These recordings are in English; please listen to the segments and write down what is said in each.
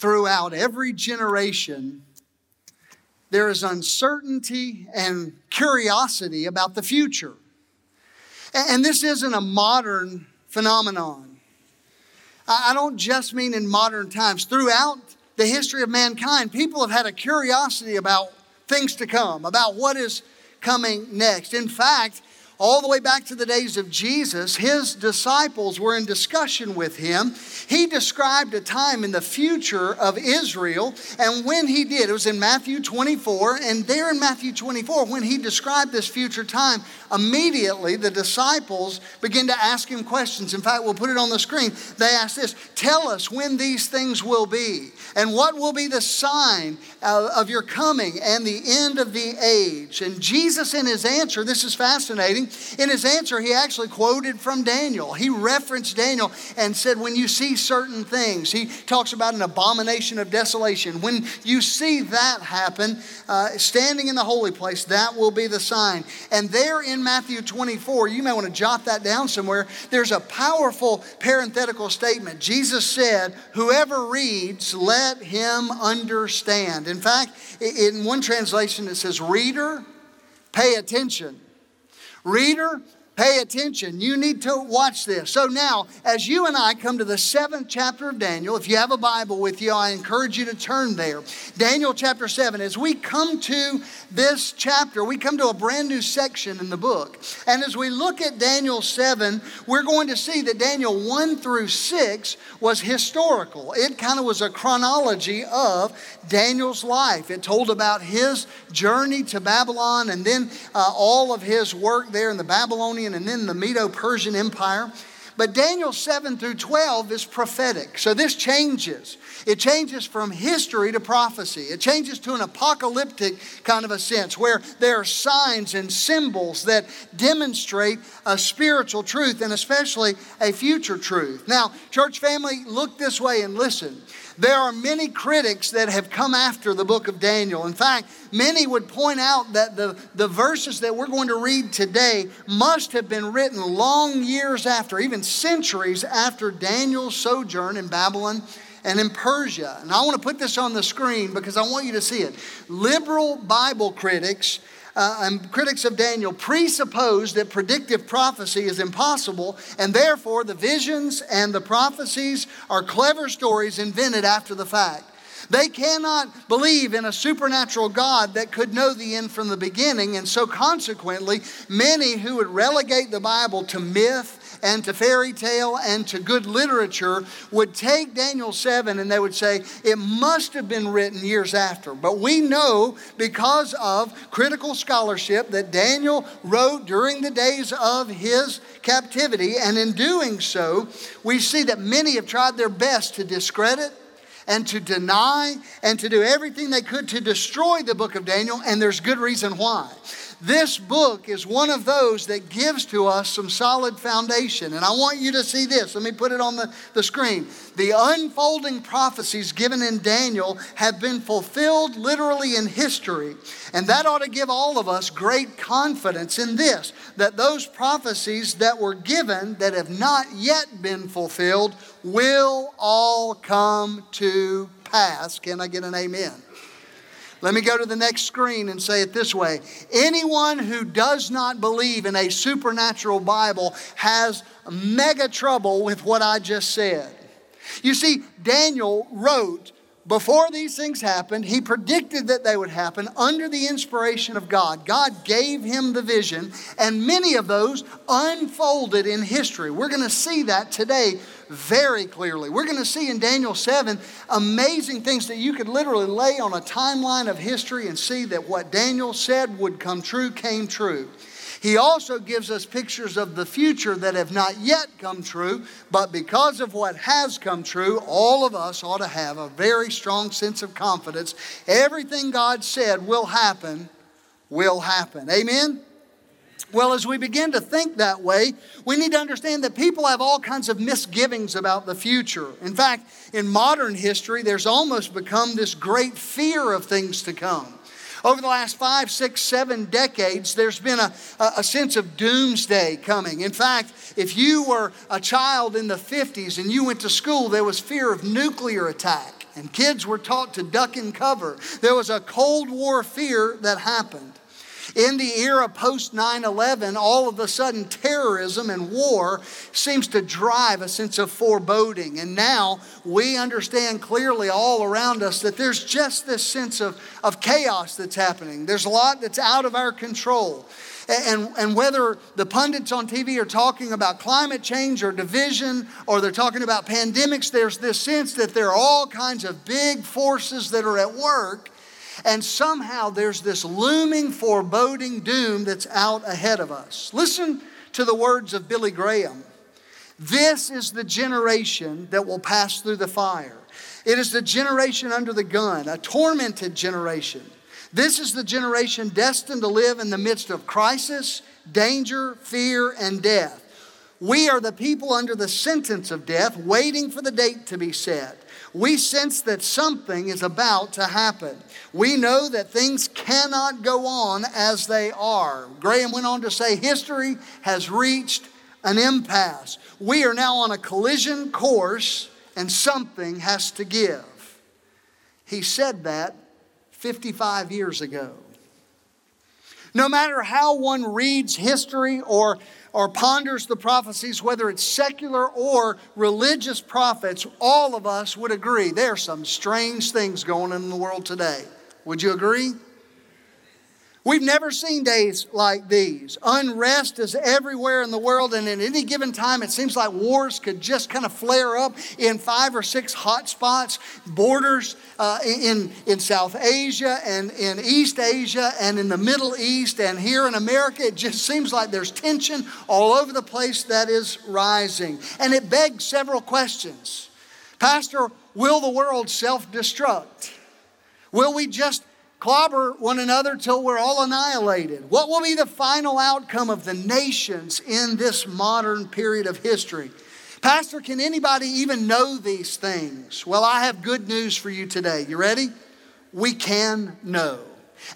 throughout every generation, there is uncertainty and curiosity about the future. And this isn't a modern phenomenon. I don't just mean in modern times. Throughout the history of mankind, people have had a curiosity about things to come, about what is coming next. In fact, all the way back to the days of Jesus, his disciples were in discussion with him. He described a time in the future of Israel, and when he did, it was in Matthew 24, and there in Matthew 24, when he described this future time, immediately the disciples began to ask him questions. In fact, we'll put it on the screen. They asked this Tell us when these things will be, and what will be the sign of your coming and the end of the age. And Jesus, in his answer, this is fascinating. In his answer, he actually quoted from Daniel. He referenced Daniel and said, When you see certain things, he talks about an abomination of desolation. When you see that happen, uh, standing in the holy place, that will be the sign. And there in Matthew 24, you may want to jot that down somewhere, there's a powerful parenthetical statement. Jesus said, Whoever reads, let him understand. In fact, in one translation, it says, Reader, pay attention. Reader, pay attention. You need to watch this. So now, as you and I come to the seventh chapter of Daniel, if you have a Bible with you, I encourage you to turn there. Daniel chapter 7, as we come to this chapter, we come to a brand new section in the book. And as we look at Daniel 7, we're going to see that Daniel 1 through 6 was historical. It kind of was a chronology of Daniel's life. It told about his journey to Babylon and then uh, all of his work there in the Babylonian and then the Medo Persian Empire. But Daniel 7 through 12 is prophetic. So this changes. It changes from history to prophecy. It changes to an apocalyptic kind of a sense where there are signs and symbols that demonstrate a spiritual truth and especially a future truth. Now, church family, look this way and listen. There are many critics that have come after the book of Daniel. In fact, many would point out that the, the verses that we're going to read today must have been written long years after, even centuries after Daniel's sojourn in Babylon and in Persia. And I want to put this on the screen because I want you to see it. Liberal Bible critics uh, and critics of Daniel presuppose that predictive prophecy is impossible, and therefore the visions and the prophecies are clever stories invented after the fact. They cannot believe in a supernatural God that could know the end from the beginning, and so consequently, many who would relegate the Bible to myth and to fairy tale and to good literature would take Daniel 7 and they would say, it must have been written years after. But we know because of critical scholarship that Daniel wrote during the days of his captivity. And in doing so, we see that many have tried their best to discredit and to deny and to do everything they could to destroy the book of Daniel, and there's good reason why. This book is one of those that gives to us some solid foundation. And I want you to see this. Let me put it on the, the screen. The unfolding prophecies given in Daniel have been fulfilled literally in history. And that ought to give all of us great confidence in this that those prophecies that were given that have not yet been fulfilled will all come to pass. Can I get an amen? Let me go to the next screen and say it this way anyone who does not believe in a supernatural Bible has mega trouble with what I just said. You see, Daniel wrote before these things happened, he predicted that they would happen under the inspiration of God. God gave him the vision, and many of those unfolded in history. We're going to see that today very clearly. We're going to see in Daniel 7 amazing things that you could literally lay on a timeline of history and see that what Daniel said would come true came true. He also gives us pictures of the future that have not yet come true, but because of what has come true, all of us ought to have a very strong sense of confidence. Everything God said will happen, will happen. Amen? Well, as we begin to think that way, we need to understand that people have all kinds of misgivings about the future. In fact, in modern history, there's almost become this great fear of things to come. Over the last five, six, seven decades, there's been a, a sense of doomsday coming. In fact, if you were a child in the 50s and you went to school, there was fear of nuclear attack. and kids were taught to duck and cover. There was a Cold War fear that happened. In the era post 9 11, all of a sudden terrorism and war seems to drive a sense of foreboding. And now we understand clearly all around us that there's just this sense of, of chaos that's happening. There's a lot that's out of our control. And, and whether the pundits on TV are talking about climate change or division or they're talking about pandemics, there's this sense that there are all kinds of big forces that are at work. And somehow there's this looming, foreboding doom that's out ahead of us. Listen to the words of Billy Graham. This is the generation that will pass through the fire. It is the generation under the gun, a tormented generation. This is the generation destined to live in the midst of crisis, danger, fear, and death. We are the people under the sentence of death, waiting for the date to be set. We sense that something is about to happen. We know that things cannot go on as they are. Graham went on to say history has reached an impasse. We are now on a collision course and something has to give. He said that 55 years ago. No matter how one reads history or, or ponders the prophecies, whether it's secular or religious prophets, all of us would agree there are some strange things going on in the world today. Would you agree? We've never seen days like these. Unrest is everywhere in the world, and at any given time, it seems like wars could just kind of flare up in five or six hot spots, borders uh, in, in South Asia and in East Asia and in the Middle East and here in America. It just seems like there's tension all over the place that is rising. And it begs several questions. Pastor, will the world self destruct? Will we just clobber one another till we're all annihilated? What will be the final outcome of the nations in this modern period of history? Pastor, can anybody even know these things? Well, I have good news for you today. You ready? We can know.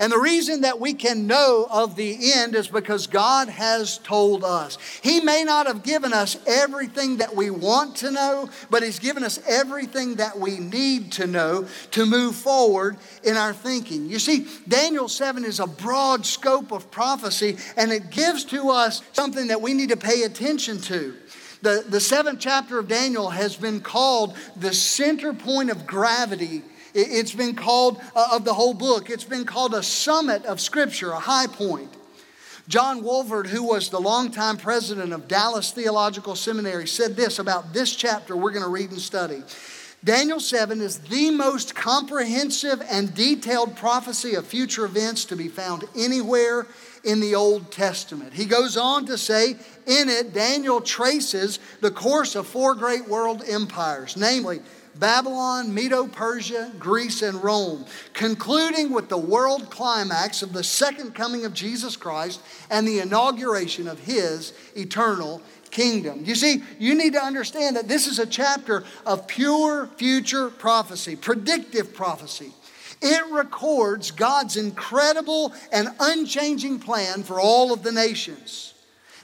And the reason that we can know of the end is because God has told us. He may not have given us everything that we want to know, but He's given us everything that we need to know to move forward in our thinking. You see, Daniel 7 is a broad scope of prophecy, and it gives to us something that we need to pay attention to. The, the seventh chapter of Daniel has been called the center point of gravity it's been called, uh, of the whole book, it's been called a summit of Scripture, a high point. John Walvoord, who was the longtime president of Dallas Theological Seminary, said this about this chapter we're going to read and study. Daniel 7 is the most comprehensive and detailed prophecy of future events to be found anywhere in the Old Testament. He goes on to say, in it, Daniel traces the course of four great world empires, namely Babylon, Medo Persia, Greece, and Rome, concluding with the world climax of the second coming of Jesus Christ and the inauguration of his eternal kingdom. You see, you need to understand that this is a chapter of pure future prophecy, predictive prophecy. It records God's incredible and unchanging plan for all of the nations.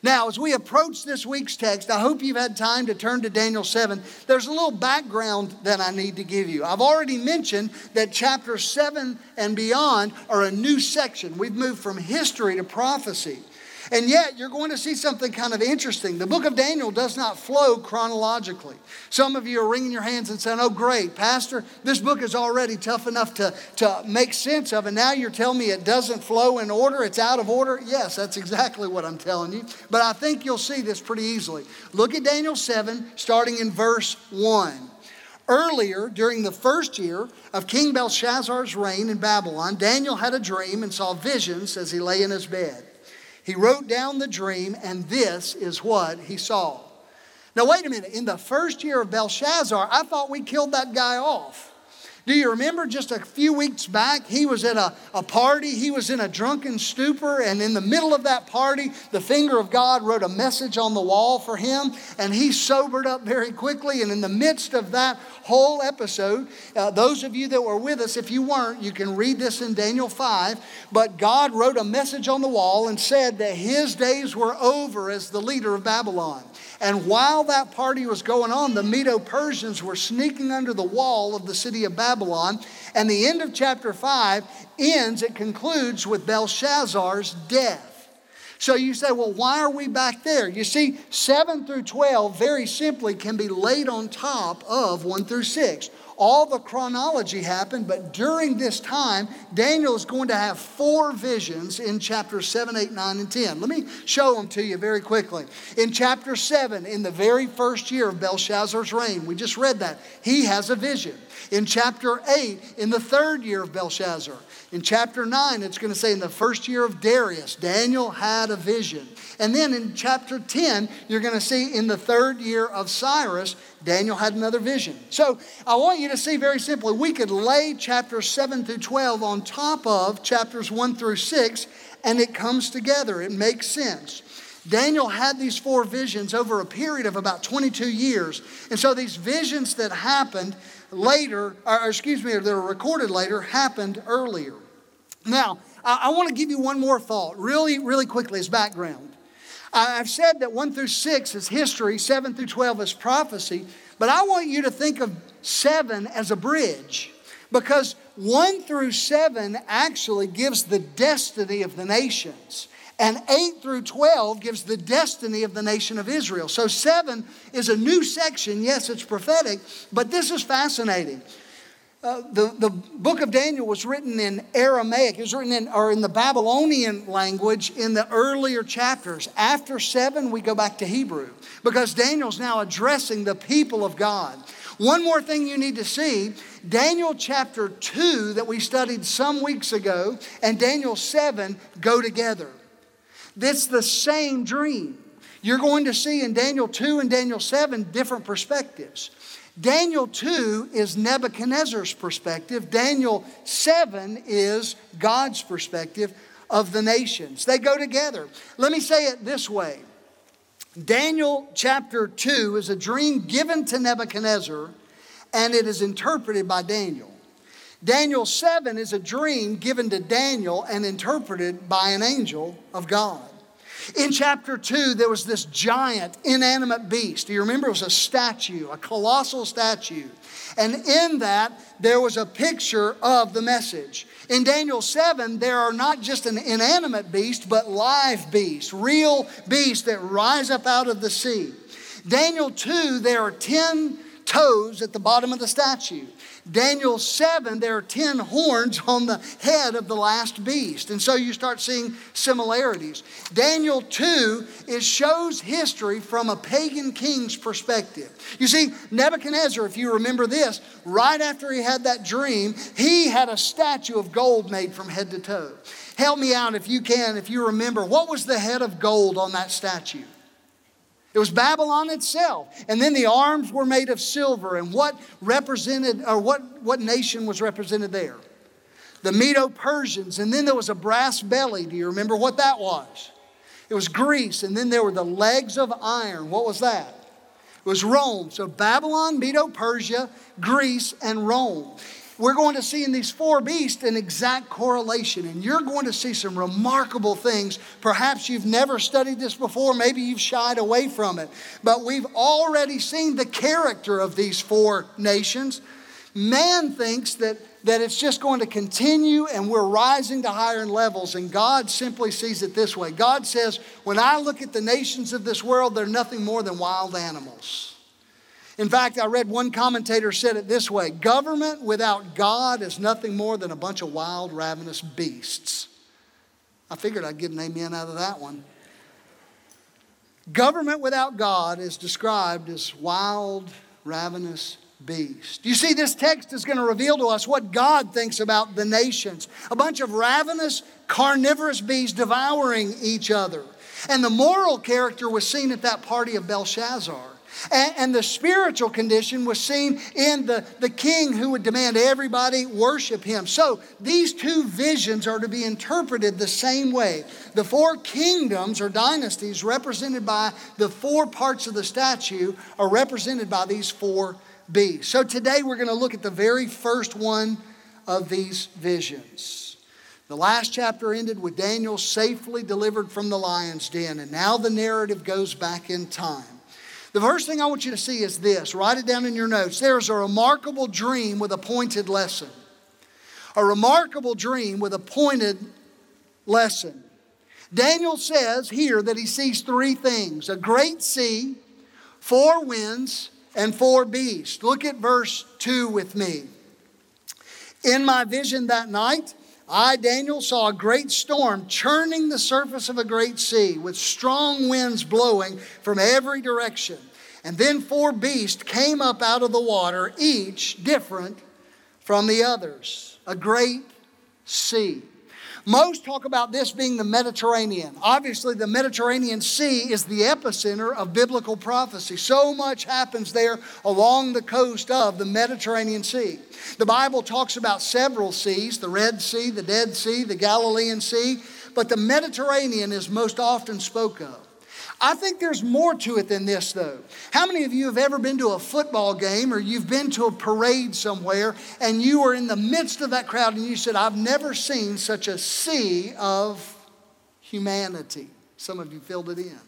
Now, as we approach this week's text, I hope you've had time to turn to Daniel 7. There's a little background that I need to give you. I've already mentioned that chapter 7 and beyond are a new section. We've moved from history to prophecy. And yet, you're going to see something kind of interesting. The book of Daniel does not flow chronologically. Some of you are wringing your hands and saying, Oh, great, Pastor, this book is already tough enough to, to make sense of, and now you're telling me it doesn't flow in order, it's out of order? Yes, that's exactly what I'm telling you. But I think you'll see this pretty easily. Look at Daniel 7, starting in verse 1. Earlier, during the first year of King Belshazzar's reign in Babylon, Daniel had a dream and saw visions as he lay in his bed. He wrote down the dream, and this is what he saw. Now, wait a minute. In the first year of Belshazzar, I thought we killed that guy off. Do you remember just a few weeks back? He was at a, a party, he was in a drunken stupor, and in the middle of that party, the finger of God wrote a message on the wall for him, and he sobered up very quickly. And in the midst of that whole episode, uh, those of you that were with us, if you weren't, you can read this in Daniel 5. But God wrote a message on the wall and said that his days were over as the leader of Babylon. And while that party was going on, the Medo Persians were sneaking under the wall of the city of Babylon Babylon. And the end of chapter 5 ends, it concludes with Belshazzar's death. So you say, well, why are we back there? You see, 7 through 12 very simply can be laid on top of 1 through 6 all the chronology happened, but during this time, Daniel is going to have four visions in chapters 7, 8, 9, and 10. Let me show them to you very quickly. In chapter 7, in the very first year of Belshazzar's reign, we just read that, he has a vision. In chapter 8, in the third year of Belshazzar, in chapter 9, it's going to say in the first year of Darius, Daniel had a vision. And then in chapter 10, you're going to see in the third year of Cyrus, Daniel had another vision. So I want you to see very simply, we could lay chapters 7 through 12 on top of chapters 1 through 6, and it comes together. It makes sense. Daniel had these four visions over a period of about 22 years. And so these visions that happened later, or excuse me, that are recorded later, happened earlier. Now, I, I want to give you one more thought, really, really quickly, as background. I've said that 1 through 6 is history, 7 through 12 is prophecy, but I want you to think of 7 as a bridge because 1 through 7 actually gives the destiny of the nations. And 8 through 12 gives the destiny of the nation of Israel. So 7 is a new section. Yes, it's prophetic, but this is fascinating. Uh, the, the book of Daniel was written in Aramaic. It was written in, or in the Babylonian language in the earlier chapters. After 7, we go back to Hebrew because Daniel's now addressing the people of God. One more thing you need to see Daniel chapter 2, that we studied some weeks ago, and Daniel 7 go together. It's the same dream. You're going to see in Daniel 2 and Daniel 7 different perspectives. Daniel 2 is Nebuchadnezzar's perspective, Daniel 7 is God's perspective of the nations. They go together. Let me say it this way Daniel chapter 2 is a dream given to Nebuchadnezzar, and it is interpreted by Daniel. Daniel 7 is a dream given to Daniel and interpreted by an angel of God. In chapter 2, there was this giant, inanimate beast. Do you remember? It was a statue, a colossal statue. And in that, there was a picture of the message. In Daniel 7, there are not just an inanimate beast, but live beasts, real beasts that rise up out of the sea. Daniel 2, there are 10 toes at the bottom of the statue. Daniel 7, there are 10 horns on the head of the last beast. And so you start seeing similarities. Daniel 2, it shows history from a pagan king's perspective. You see, Nebuchadnezzar, if you remember this, right after he had that dream, he had a statue of gold made from head to toe. Help me out if you can, if you remember. What was the head of gold on that statue? It was Babylon itself. And then the arms were made of silver. And what represented, or what, what nation was represented there? The Medo Persians. And then there was a brass belly. Do you remember what that was? It was Greece. And then there were the legs of iron. What was that? It was Rome. So Babylon, Medo Persia, Greece, and Rome we're going to see in these four beasts an exact correlation. And you're going to see some remarkable things. Perhaps you've never studied this before, maybe you've shied away from it. But we've already seen the character of these four nations. Man thinks that, that it's just going to continue and we're rising to higher levels. And God simply sees it this way God says, When I look at the nations of this world, they're nothing more than wild animals. In fact, I read one commentator said it this way government without God is nothing more than a bunch of wild, ravenous beasts. I figured I'd get an amen out of that one. Government without God is described as wild, ravenous beast. You see, this text is going to reveal to us what God thinks about the nations a bunch of ravenous, carnivorous beasts devouring each other. And the moral character was seen at that party of Belshazzar. And, and, the spiritual condition was seen in the, the king who would demand everybody worship him. So these two visions are to be interpreted the same way. The four kingdoms or dynasties represented by the four parts of the statue are represented by these four beasts. So today we're going to look at the very first one of these visions. The last chapter ended with Daniel safely delivered from the lion's den, and now the narrative goes back in time. The first thing I want you to see is this write it down in your notes. There's a remarkable dream with a pointed lesson. A remarkable dream with a pointed lesson. Daniel says here that he sees three things a great sea, four winds, and four beasts. Look at verse 2 with me. In my vision that night, I, Daniel, saw a great storm churning the surface of a great sea with strong winds blowing from every direction. And then four beasts came up out of the water, each different from the others. A great sea. Most talk about this being the Mediterranean. Obviously, the Mediterranean Sea is the epicenter of biblical prophecy. So much happens there along the coast of the Mediterranean Sea. The Bible talks about several seas the Red Sea, the Dead Sea, the Galilean Sea, but the Mediterranean is most often spoke of. I think there's more to it than this, though. How many of you have ever been to a football game or you've been to a parade somewhere and you were in the midst of that crowd and you said, I've never seen such a sea of humanity? Some of you filled it in.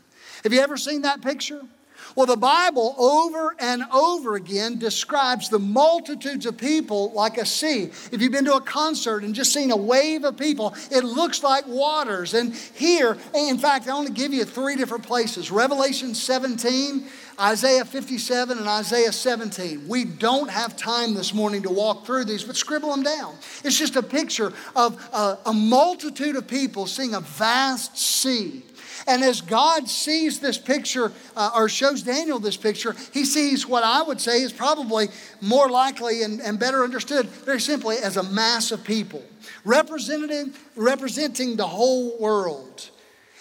Have you ever seen that picture? Well, the Bible over and over again describes the multitudes of people like a sea. If you've been to a concert and just seen a wave of people, it looks like waters. And here, in fact, I to give you three different places Revelation 17, Isaiah 57, and Isaiah 17. We don't have time this morning to walk through these, but scribble them down. It's just a picture of a, a multitude of people seeing a vast sea and as God sees this picture uh, or shows Daniel this picture, he sees what I would say is probably more likely and, and better understood very simply as a mass of people, representing, representing the whole world.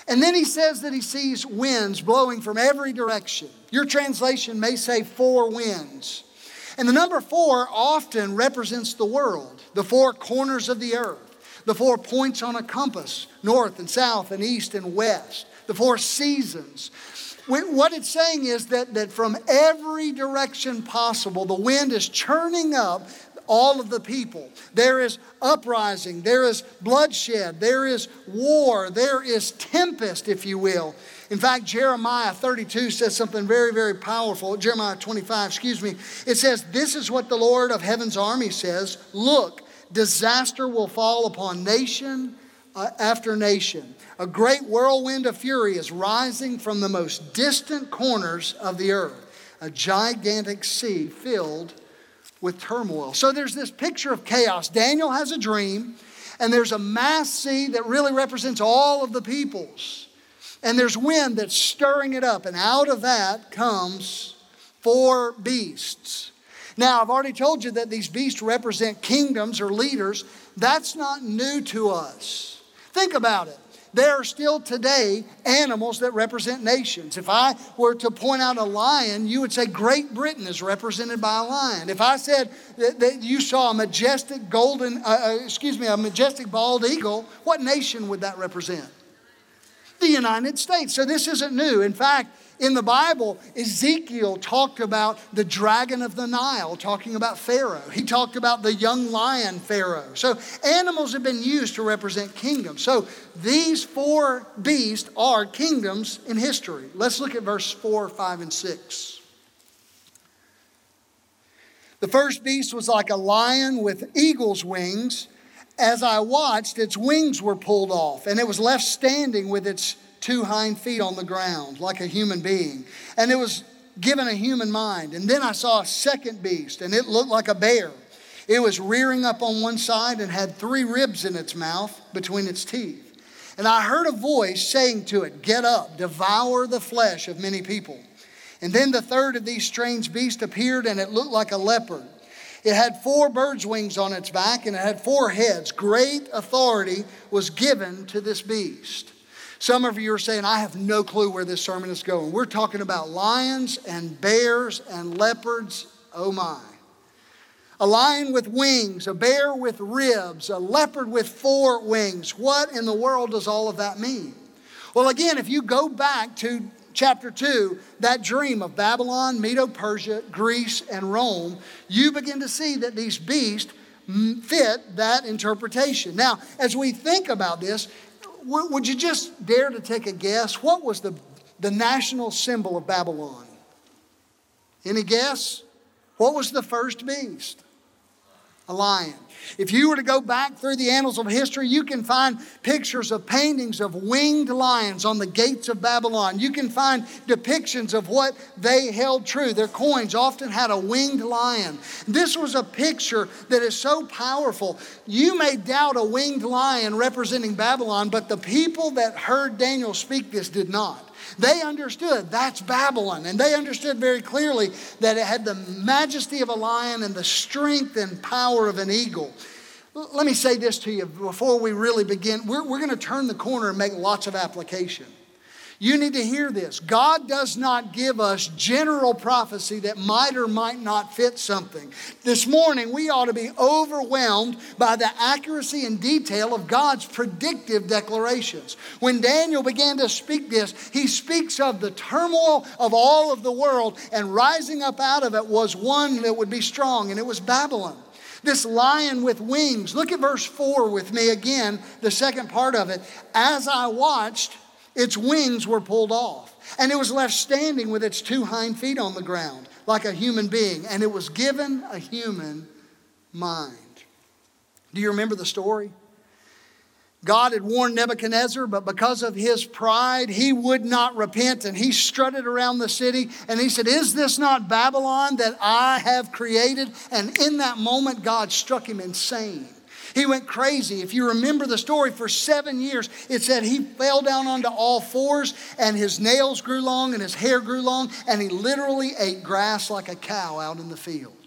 And then he says that he sees winds blowing from every direction. Your translation may say four winds. And the number four often represents the world, the four corners of the earth, the four points on a compass north and south and east and west the four seasons. What it's saying is that, that from every direction possible, the wind is churning up all of the people. There is uprising, there is bloodshed, there is war, there is tempest, if you will. In fact, Jeremiah 32 says something very, very powerful. Jeremiah 25, excuse me. It says, This is what the Lord of heaven's army says Look, disaster will fall upon nation uh, after nation. A great whirlwind of fury is rising from the most distant corners of the earth, a gigantic sea filled with turmoil. So there's this picture of chaos. Daniel has a dream, and there's a mass sea that really represents all of the peoples. And there's wind that's stirring it up, and out of that comes four beasts. Now, I've already told you that these beasts represent kingdoms or leaders. That's not new to us. Think about it. There are still today animals that represent nations. If I were to point out a lion, you would say Great Britain is represented by a lion. If I said that, that you saw a majestic golden, uh, uh excuse me, a majestic bald eagle, what nation would that represent? The United States. So this isn't new. In fact, in the Bible, Ezekiel talked about the dragon of the Nile, talking about Pharaoh. He talked about the young lion Pharaoh. So animals have been used to represent kingdoms. So these four beasts are kingdoms in history. Let's look at verse 4, 5, and 6. The first beast was like a lion with eagle's wings. As I watched, its wings were pulled off, and it was left standing with its two hind feet on the ground like a human being. And it was given a human mind. And then I saw a second beast, and it looked like a bear. It was rearing up on one side and had three ribs in its mouth between its teeth. And I heard a voice saying to it, Get up, devour the flesh of many people. And then the third of these strange beasts appeared, and it looked like a leopard. It had four birds' wings on its back, and it had four heads. Great authority was given to this beast. Some of you are saying, I have no clue where this sermon is going. We're talking about lions and bears and leopards. Oh my. A lion with wings, a bear with ribs, a leopard with four wings. What in the world does all of that mean? Well, again, if you go back to chapter 2, that dream of Babylon, Medo Persia, Greece, and Rome, you begin to see that these beasts fit that interpretation. Now, as we think about this, would you just dare to take a guess? What was the, the national symbol of Babylon? Any guess? What was the first beast? A lion. If you were to go back through the annals of history, you can find pictures of paintings of winged lions on the gates of Babylon. You can find depictions of what they held true. Their coins often had a winged lion. This was a picture that is so powerful. You may doubt a winged lion representing Babylon, but the people that heard Daniel speak this did not. They understood that's Babylon, and they understood very clearly that it had the majesty of a lion and the strength and power of an eagle. Let me say this to you before we really begin. We're, we're going to turn the corner and make lots of application. You need to hear this. God does not give us general prophecy that might or might not fit something. This morning, we ought to be overwhelmed by the accuracy and detail of God's predictive declarations. When Daniel began to speak this, he speaks of the turmoil of all of the world, and rising up out of it was one that would be strong, and it was Babylon. This lion with wings. Look at verse 4 with me again, the second part of it. As I watched, its wings were pulled off, and it was left standing with its two hind feet on the ground, like a human being, and it was given a human mind. Do you remember the story? God had warned Nebuchadnezzar, but because of his pride, he would not repent and he strutted around the city and he said, Is this not Babylon that I have created? And in that moment, God struck him insane. He went crazy. If you remember the story, for seven years, it said he fell down onto all fours and his nails grew long and his hair grew long, and he literally ate grass like a cow out in the field.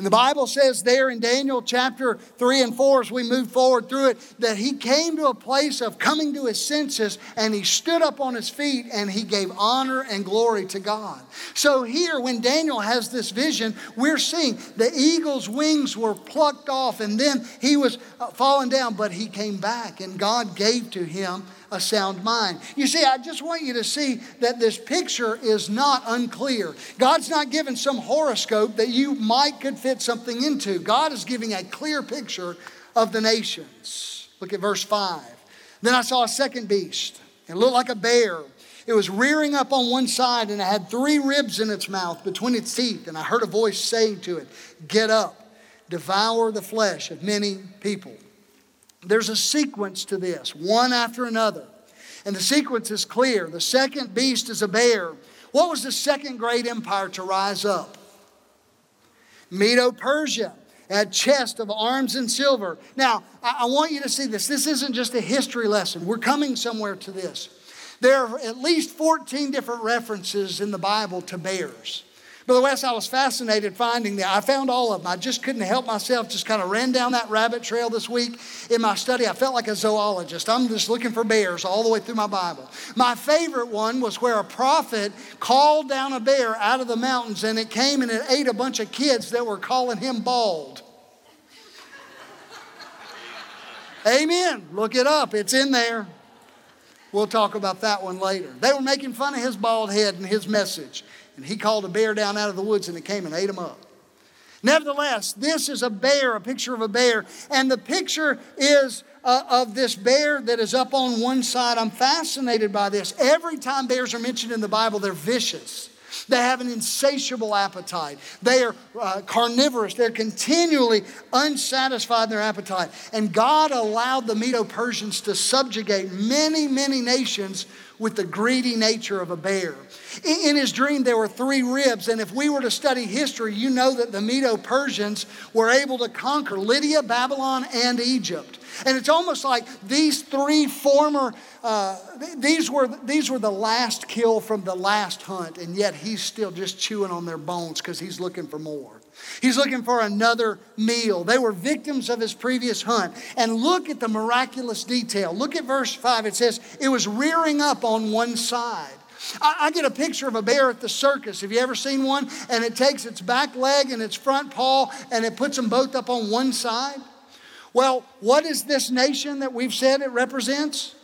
And the Bible says there in Daniel chapter 3 and 4, as we move forward through it, that he came to a place of coming to his senses and he stood up on his feet and he gave honor and glory to God. So here, when Daniel has this vision, we're seeing the eagle's wings were plucked off and then he was uh, fallen down, but he came back and God gave to him a sound mind. You see, I just want you to see that this picture is not unclear. God's not giving some horoscope that you might could fit something into. God is giving a clear picture of the nations. Look at verse 5. Then I saw a second beast. It looked like a bear. It was rearing up on one side and it had three ribs in its mouth between its teeth. And I heard a voice saying to it, Get up, devour the flesh of many people. There's a sequence to this, one after another. And the sequence is clear. The second beast is a bear. What was the second great empire to rise up? Medo Persia had chest of arms and silver. Now, I want you to see this. This isn't just a history lesson. We're coming somewhere to this. There are at least 14 different references in the Bible to bears. Brother West, I was fascinated finding that. I found all of them. I just couldn't help myself, just kind of ran down that rabbit trail this week in my study. I felt like a zoologist. I'm just looking for bears all the way through my Bible. My favorite one was where a prophet called down a bear out of the mountains and it came and it ate a bunch of kids that were calling him bald. Amen. Look it up, it's in there. We'll talk about that one later. They were making fun of his bald head and his message. And he called a bear down out of the woods and it came and ate him up. Nevertheless, this is a bear, a picture of a bear. And the picture is uh, of this bear that is up on one side. I'm fascinated by this. Every time bears are mentioned in the Bible, they're vicious. They have an insatiable appetite. They are uh, carnivorous. They're continually unsatisfied in their appetite. And God allowed the Medo Persians to subjugate many, many nations with the greedy nature of a bear. In his dream, there were three ribs, and if we were to study history, you know that the Medo Persians were able to conquer Lydia, Babylon, and Egypt. And it's almost like these three former, uh, these, were, these were the last kill from the last hunt, and yet he's still just chewing on their bones because he's looking for more. He's looking for another meal. They were victims of his previous hunt. And look at the miraculous detail. Look at verse 5. It says, It was rearing up on one side. I, get a picture of a bear at the circus. Have you ever seen one? And it takes its back leg and its front paw and it puts them both up on one side. Well, what is this nation that we've said it represents?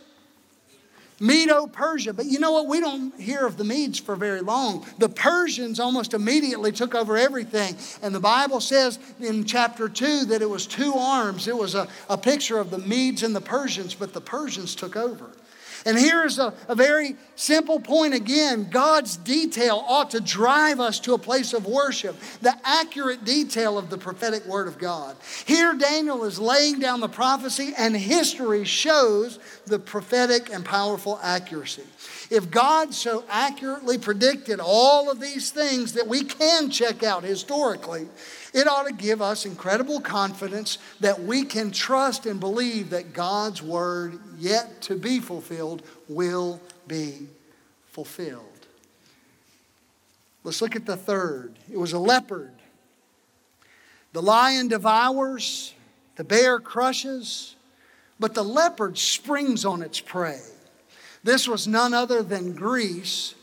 Medo Persia. But you know what? We don't hear of the Medes for very long. The Persians almost immediately took over everything. And the Bible says in chapter 2 that it was two arms. It was a, a picture of the Medes and the Persians, but the Persians took over. And here's a, a very simple point again God's detail ought to drive us to a place of worship, the accurate detail of the prophetic word of God. Here, Daniel is laying down the prophecy, and history shows the prophetic and powerful accuracy. If God so accurately predicted all of these things that we can check out historically, it ought to give us incredible confidence that we can trust and believe that God's word, yet to be fulfilled, will be fulfilled. Let's look at the third. It was a leopard. The lion devours, the bear crushes, but the leopard springs on its prey. This was none other than Greece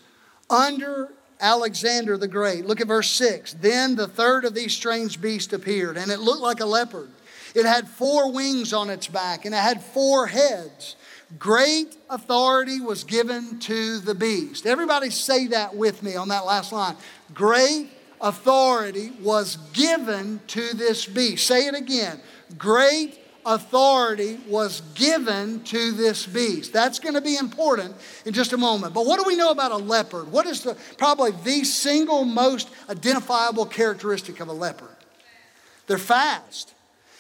under Alexander the Great. Look at verse 6. Then the third of these strange beasts appeared, and it looked like a leopard. It had four wings on its back, and it had four heads. Great authority was given to the beast. Everybody say that with me on that last line. Great authority was given to this beast. Say it again. Great authority was given to this beast. That's going to be important in just a moment. But what do we know about a leopard? What is the probably the single most identifiable characteristic of a leopard? They're fast.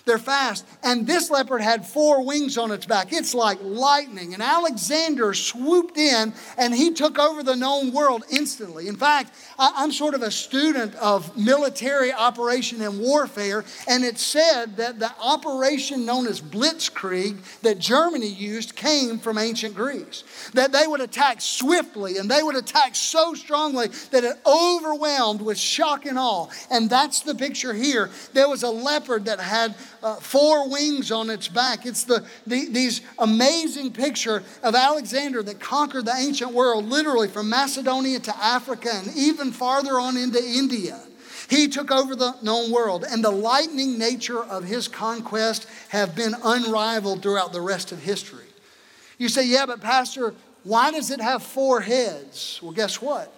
They're fast. And this leopard had four wings on its back. It's like lightning. And Alexander swooped in and he took over the known world instantly. In fact, I'm sort of a student of military operation and warfare, and it said that the operation known as Blitzkrieg that Germany used came from ancient Greece. That they would attack swiftly and they would attack so strongly that it overwhelmed with shock and awe. And that's the picture here. There was a leopard that had uh, four wings on its back. It's the, the, these amazing picture of Alexander that conquered the ancient world, literally from Macedonia to Africa and even farther on into India. He took over the known world, and the lightning nature of his conquest have been unrivaled throughout the rest of history. You say, yeah, but Pastor, why does it have four heads? Well, guess what?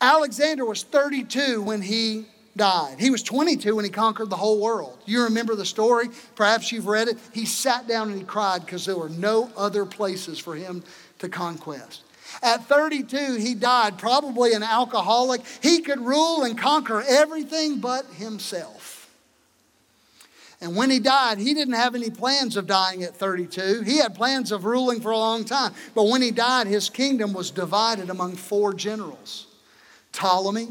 Alexander was 32 when he died. He was 22 when he conquered the whole world. You remember the story? Perhaps you've read it. He sat down and he cried because there were no other places for him to conquest. At 32, he died, probably an alcoholic. He could rule and conquer everything but himself. And when he died, he didn't have any plans of dying at 32. He had plans of ruling for a long time. But when he died, his kingdom was divided among four generals Ptolemy,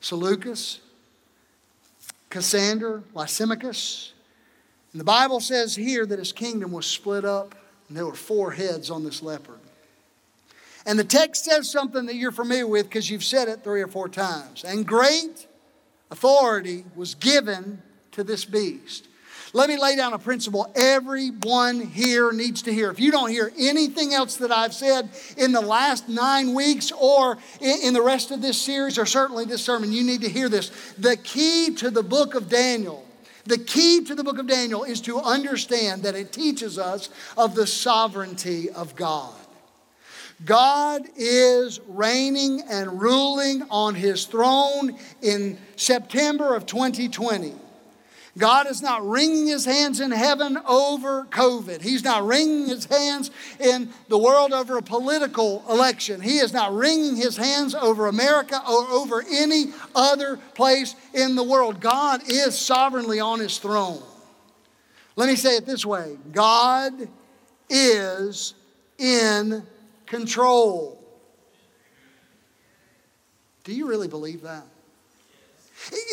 Seleucus, Cassander, Lysimachus. And the Bible says here that his kingdom was split up, and there were four heads on this leopard. And the text says something that you're familiar with because you've said it three or four times. And great authority was given to this beast. Let me lay down a principle everyone here needs to hear. If you don't hear anything else that I've said in the last nine weeks or in the rest of this series or certainly this sermon, you need to hear this. The key to the book of Daniel the key to the book of Daniel is to understand that it teaches us of the sovereignty of God. God is reigning and ruling on his throne in September of 2020. God is not wringing his hands in heaven over COVID. He's not wringing his hands in the world over a political election. He is not wringing his hands over America or over any other place in the world. God is sovereignly on his throne. Let me say it this way God is in control. Do you really believe that?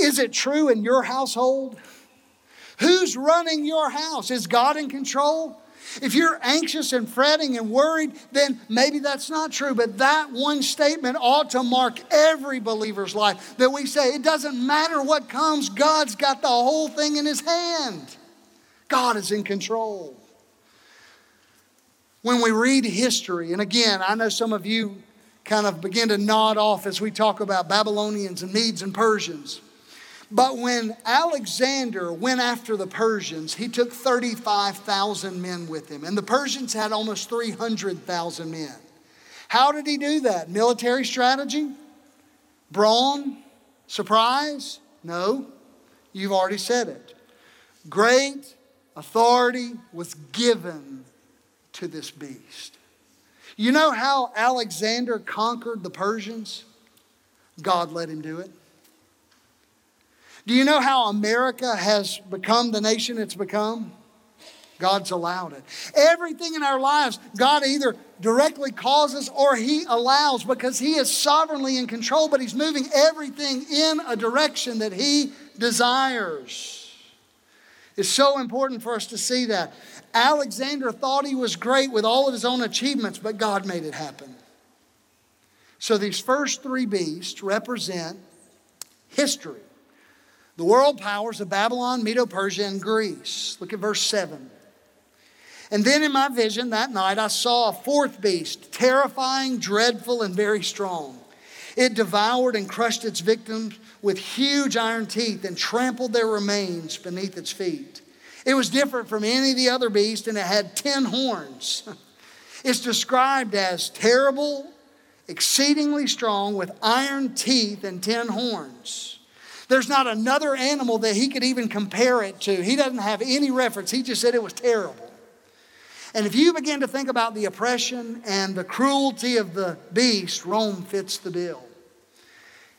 Is it true in your household? Who's running your house? Is God in control? If you're anxious and fretting and worried, then maybe that's not true. But that one statement ought to mark every believer's life that we say, it doesn't matter what comes, God's got the whole thing in his hand. God is in control. When we read history, and again, I know some of you kind of begin to nod off as we talk about Babylonians and Medes and Persians. But when Alexander went after the Persians, he took 35,000 men with him, and the Persians had almost 300,000 men. How did he do that? Military strategy? Brawn? Surprise? No, you've already said it. Great authority was given to this beast. You know how Alexander conquered the Persians? God let him do it. Do you know how America has become the nation it's become? God's allowed it. Everything in our lives, God either directly causes or He allows because He is sovereignly in control, but He's moving everything in a direction that He desires. It's so important for us to see that. Alexander thought he was great with all of his own achievements, but God made it happen. So these first three beasts represent history the world powers of Babylon, Medo Persia, and Greece. Look at verse 7. And then in my vision that night, I saw a fourth beast, terrifying, dreadful, and very strong. It devoured and crushed its victims with huge iron teeth and trampled their remains beneath its feet. It was different from any of the other beasts, and it had ten horns. It's described as terrible, exceedingly strong, with iron teeth and ten horns. There's not another animal that he could even compare it to. He doesn't have any reference. He just said it was terrible. And if you begin to think about the oppression and the cruelty of the beast, Rome fits the bill.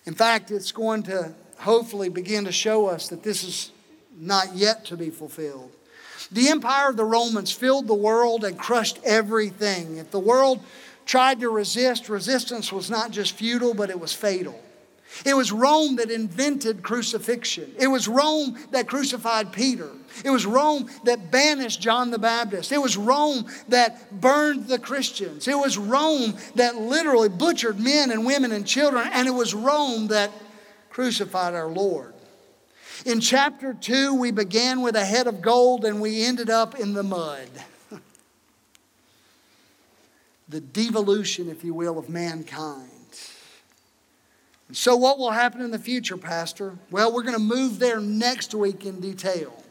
In fact, it's going to hopefully begin to show us that this is not yet to be fulfilled. The empire of the Romans filled the world and crushed everything. If the world tried to resist, resistance was not just futile, but it was fatal. It was Rome that invented crucifixion. It was Rome that crucified Peter. It was Rome that banished John the Baptist. It was Rome that burned the Christians. It was Rome that literally butchered men and women and children. And it was Rome that crucified our Lord. In chapter 2, we began with a head of gold and we ended up in the mud. the devolution, if you will, of mankind. So, what will happen in the future, Pastor? Well, we're going to move there next week in detail.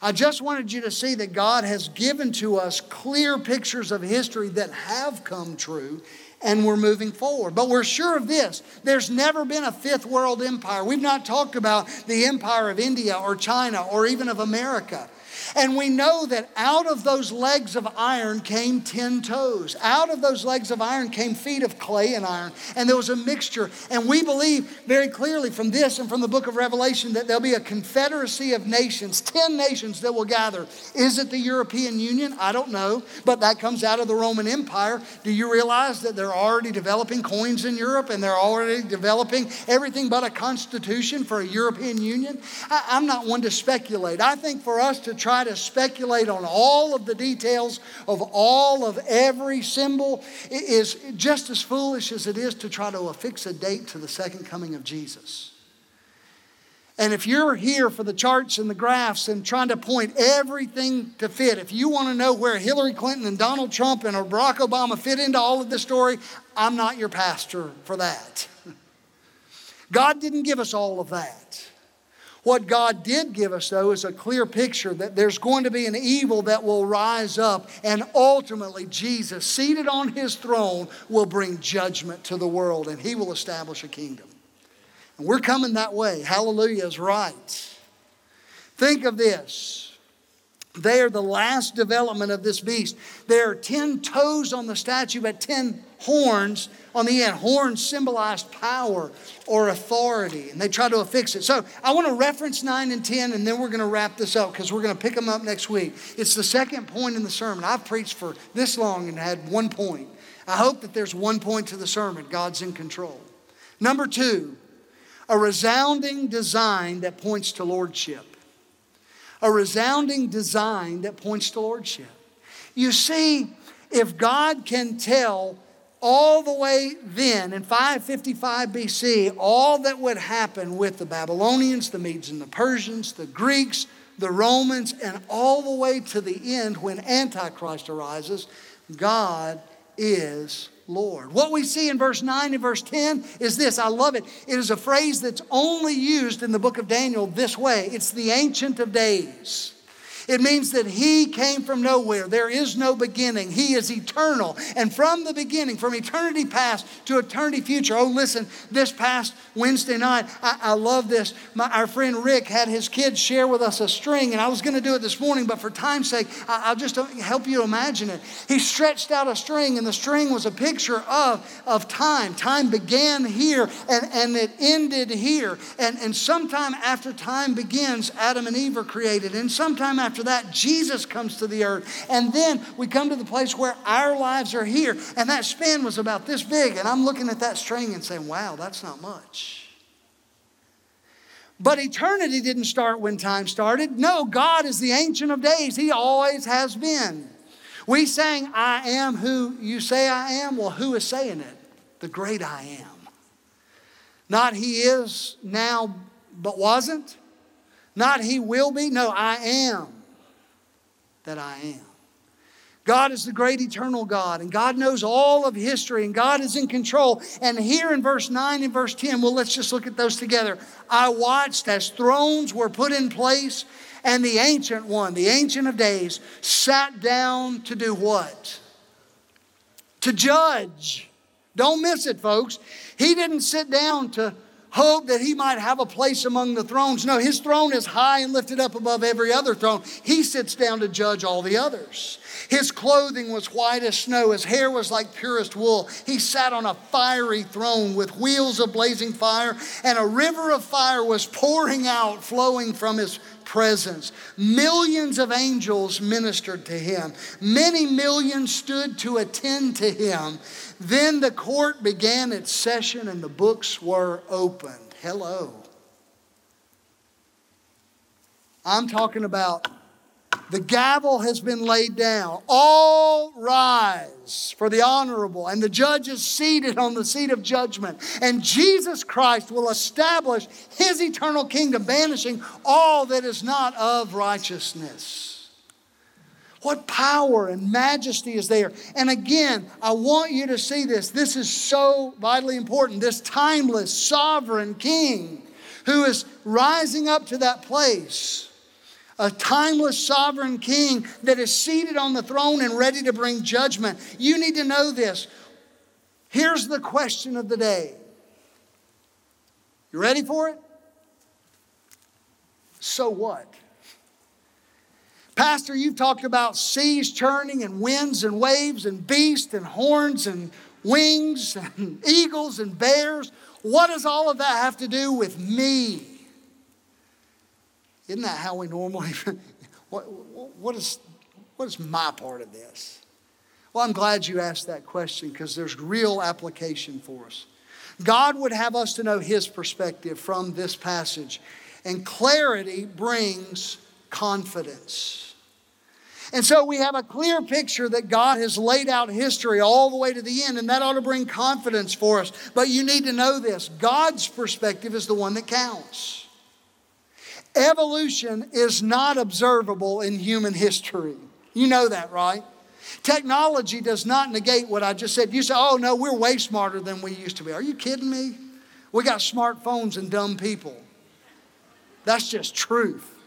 I just wanted you to see that God has given to us clear pictures of history that have come true, and we're moving forward. But we're sure of this there's never been a fifth world empire. We've not talked about the empire of India or China or even of America. And we know that out of those legs of iron came 10 toes. Out of those legs of iron came feet of clay and iron. And there was a mixture. And we believe very clearly from this and from the book of Revelation that there'll be a confederacy of nations, 10 nations that will gather. Is it the European Union? I don't know. But that comes out of the Roman Empire. Do you realize that they're already developing coins in Europe and they're already developing everything but a constitution for a European Union? I, I'm not one to speculate. I think for us to try try to speculate on all of the details of all of every symbol is just as foolish as it is to try to affix a date to the second coming of Jesus. And if you're here for the charts and the graphs and trying to point everything to fit, if you want to know where Hillary Clinton and Donald Trump and Barack Obama fit into all of this story, I'm not your pastor for that. God didn't give us all of that. What God did give us, though, is a clear picture that there's going to be an evil that will rise up, and ultimately, Jesus, seated on his throne, will bring judgment to the world, and he will establish a kingdom. And we're coming that way. Hallelujah is right. Think of this. They are the last development of this beast. There are 10 toes on the statue, but 10 horns on the end. Horns symbolize power or authority, and they try to affix it. So I want to reference 9 and 10, and then we're going to wrap this up because we're going to pick them up next week. It's the second point in the sermon. I've preached for this long and had one point. I hope that there's one point to the sermon God's in control. Number two, a resounding design that points to lordship. A resounding design that points to lordship. You see, if God can tell all the way then, in 555 BC, all that would happen with the Babylonians, the Medes and the Persians, the Greeks, the Romans, and all the way to the end when Antichrist arises, God is Lord. What we see in verse 9 and verse 10 is this. I love it. It is a phrase that's only used in the book of Daniel this way it's the Ancient of Days. It means that He came from nowhere. There is no beginning. He is eternal. And from the beginning, from eternity past to eternity future. Oh, listen, this past Wednesday night, I, I love this. My, our friend Rick had his kids share with us a string, and I was going to do it this morning, but for time's sake, I, will just help you imagine it. He stretched out a string, and the string was a picture of, of time. Time began here, and, and it ended here. And, and sometime after time begins, Adam and Eve are created. And sometime after that, Jesus comes to the earth. And then we come to the place where our lives are here. And that span was about this big. And I'm looking at that string and saying, wow, that's not much. But eternity didn't start when time started. No, God is the Ancient of Days. He always has been. We sang, I am who you say I am. Well, who is saying it? The great I am. Not He is now, but wasn't. Not He will be. No, I am that I am. God is the great eternal God, and God knows all of history, and God is in control. And here in verse 9 and verse 10, well, let's just look at those together. I watched as thrones were put in place, and the ancient one, the ancient of days, sat down to do what? To judge. Don't miss it, folks. He didn't sit down to hope that he might have a place among the thrones. No, his throne is high and lifted up above every other throne. He sits down to judge all the others. His clothing was white as snow, his hair was like purest wool. He sat on a fiery throne with wheels of blazing fire, and a river of fire was pouring out, flowing from his presence. Millions of angels ministered to him, many millions stood to attend to him. Then the court began its session and the books were opened. Hello. I'm talking about the gavel has been laid down. All rise for the honorable, and the judge is seated on the seat of judgment. And Jesus Christ will establish his eternal kingdom, banishing all that is not of righteousness. What power and majesty is there? And again, I want you to see this. This is so vitally important. This timeless, sovereign king who is rising up to that place a timeless sovereign king that is seated on the throne and ready to bring judgment. You need to know this. Here's the question of the day. You ready for it? So what? Pastor, you've talked about seas churning and winds and waves and beasts and horns and wings and eagles and bears. What does all of that have to do with me? Isn't that how we normally? what, what, is, what is my part of this? Well, I'm glad you asked that question because there's real application for us. God would have us to know His perspective from this passage, and clarity brings confidence. And so we have a clear picture that God has laid out history all the way to the end, and that ought to bring confidence for us. But you need to know this God's perspective is the one that counts. Evolution is not observable in human history. You know that, right? Technology does not negate what I just said. You say, oh, no, we're way smarter than we used to be. Are you kidding me? We got smartphones and dumb people. That's just truth.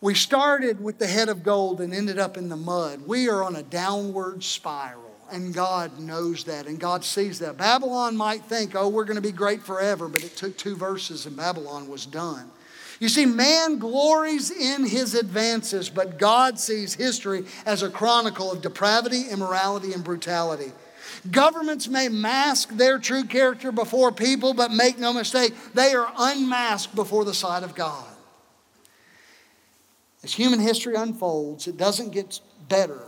We started with the head of gold and ended up in the mud. We are on a downward spiral and God knows that, and God sees that. Babylon might think, oh, we're going to be great forever, but it took two verses and Babylon was done. You see, man glories in his advances, but God sees history as a chronicle of depravity, immorality, and brutality. Governments may mask their true character before people, but make no mistake, they are unmasked before the sight of God. As human history unfolds, it doesn't get better,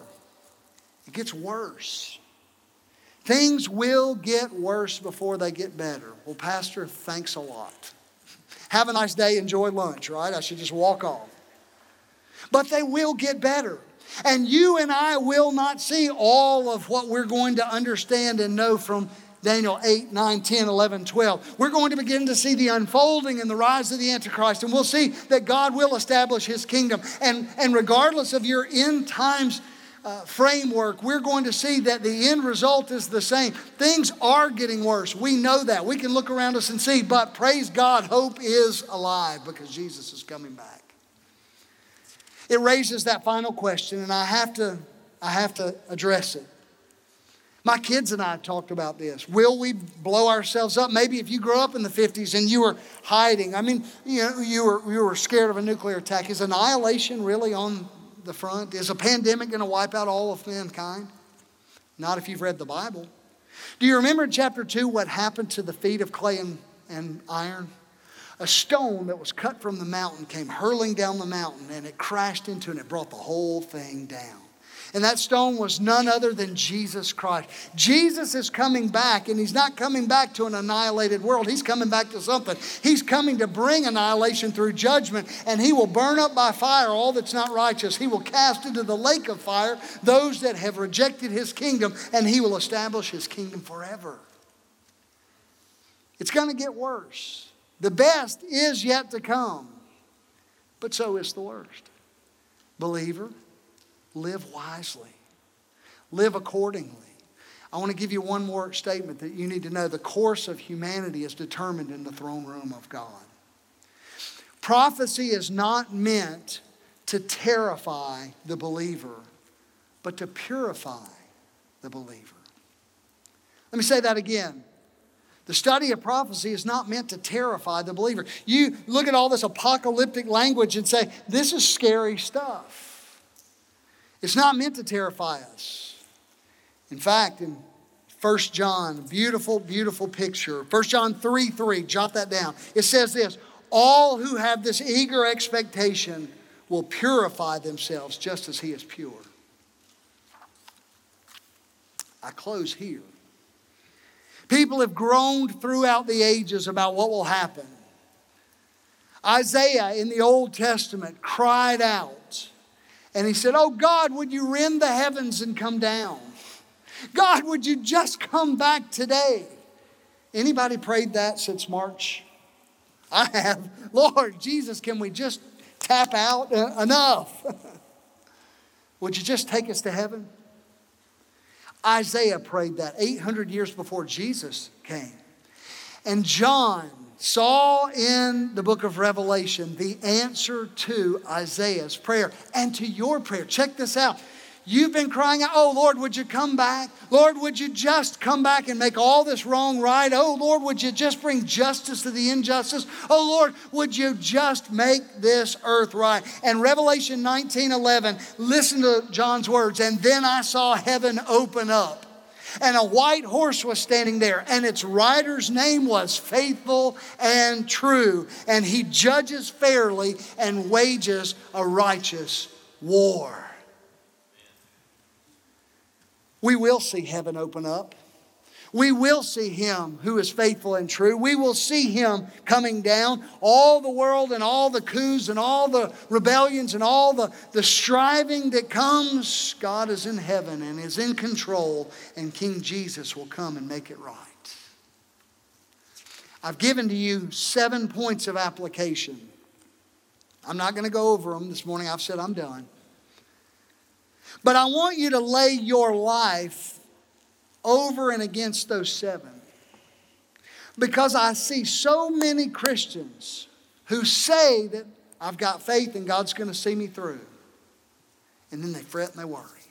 it gets worse. Things will get worse before they get better. Well, Pastor, thanks a lot. Have a nice day, enjoy lunch, right? I should just walk off. But they will get better. And you and I will not see all of what we're going to understand and know from Daniel 8, 9, 10, 11, 12. We're going to begin to see the unfolding and the rise of the Antichrist, and we'll see that God will establish his kingdom. And, and regardless of your end times uh, framework, we're going to see that the end result is the same. Things are getting worse. We know that. We can look around us and see, but praise God, hope is alive because Jesus is coming back. it raises that final question, and I have to, I have to address it. My kids and I talked about this. Will we blow ourselves up? Maybe if you grew up in the 50s and you were hiding, I mean, you know, you were, you were scared of a nuclear attack. Is annihilation really on the front? Is a pandemic going to wipe out all of mankind? Not if you've read the Bible. Do you remember in chapter 2 what happened to the feet of clay and, and iron? A stone that was cut from the mountain came hurling down the mountain and it crashed into and it brought the whole thing down. And that stone was none other than Jesus Christ. Jesus is coming back, and he's not coming back to an annihilated world. He's coming back to something. He's coming to bring annihilation through judgment, and he will burn up by fire all that's not righteous. He will cast into the lake of fire those that have rejected his kingdom, and he will establish his kingdom forever. It's going to get worse. The best is yet to come, but so is the worst. Believer, live wisely, live accordingly. I want to give you one more statement that you need to know. The course of humanity is determined in the throne room of God. Prophecy is not meant to terrify the believer, but to purify the believer. Let me say that again. The study of prophecy is not meant to terrify the believer. You look at all this apocalyptic language and say, this is scary stuff. It's not meant to terrify us. In fact, in 1 John, beautiful, beautiful picture. 1 John 3 3, jot that down. It says this All who have this eager expectation will purify themselves just as he is pure. I close here. People have groaned throughout the ages about what will happen. Isaiah in the Old Testament cried out and he said, Oh God, would you rend the heavens and come down? God, would you just come back today? Anybody prayed that since March? I have. Lord Jesus, can we just tap out uh, enough? would you just take us to heaven? Isaiah prayed that 800 years before Jesus came. And John saw in the book of Revelation the answer to Isaiah's prayer and to your prayer. Check this out. You've been crying out, Oh Lord, would you come back? Lord, would you just come back and make all this wrong right? Oh Lord, would you just bring justice to the injustice? Oh Lord, would you just make this earth right? And Revelation 19 11, listen to John's words. And then I saw heaven open up and a white horse was standing there, and its rider's name was Faithful and True, and he judges fairly and wages a righteous war. We will see heaven open up we will see him who is faithful and true. We will see him coming down. All the world and all the coups and all the rebellions and all the, the striving that comes, God is in heaven and is in control, and King Jesus will come and make it right. I've given to you seven points of application. I'm not going to go over them this morning. I've said I'm done. But I want you to lay your life over and against those seven. Because I see so many Christians who say that I've got faith and God's going to see me through. And then they fret and they worry.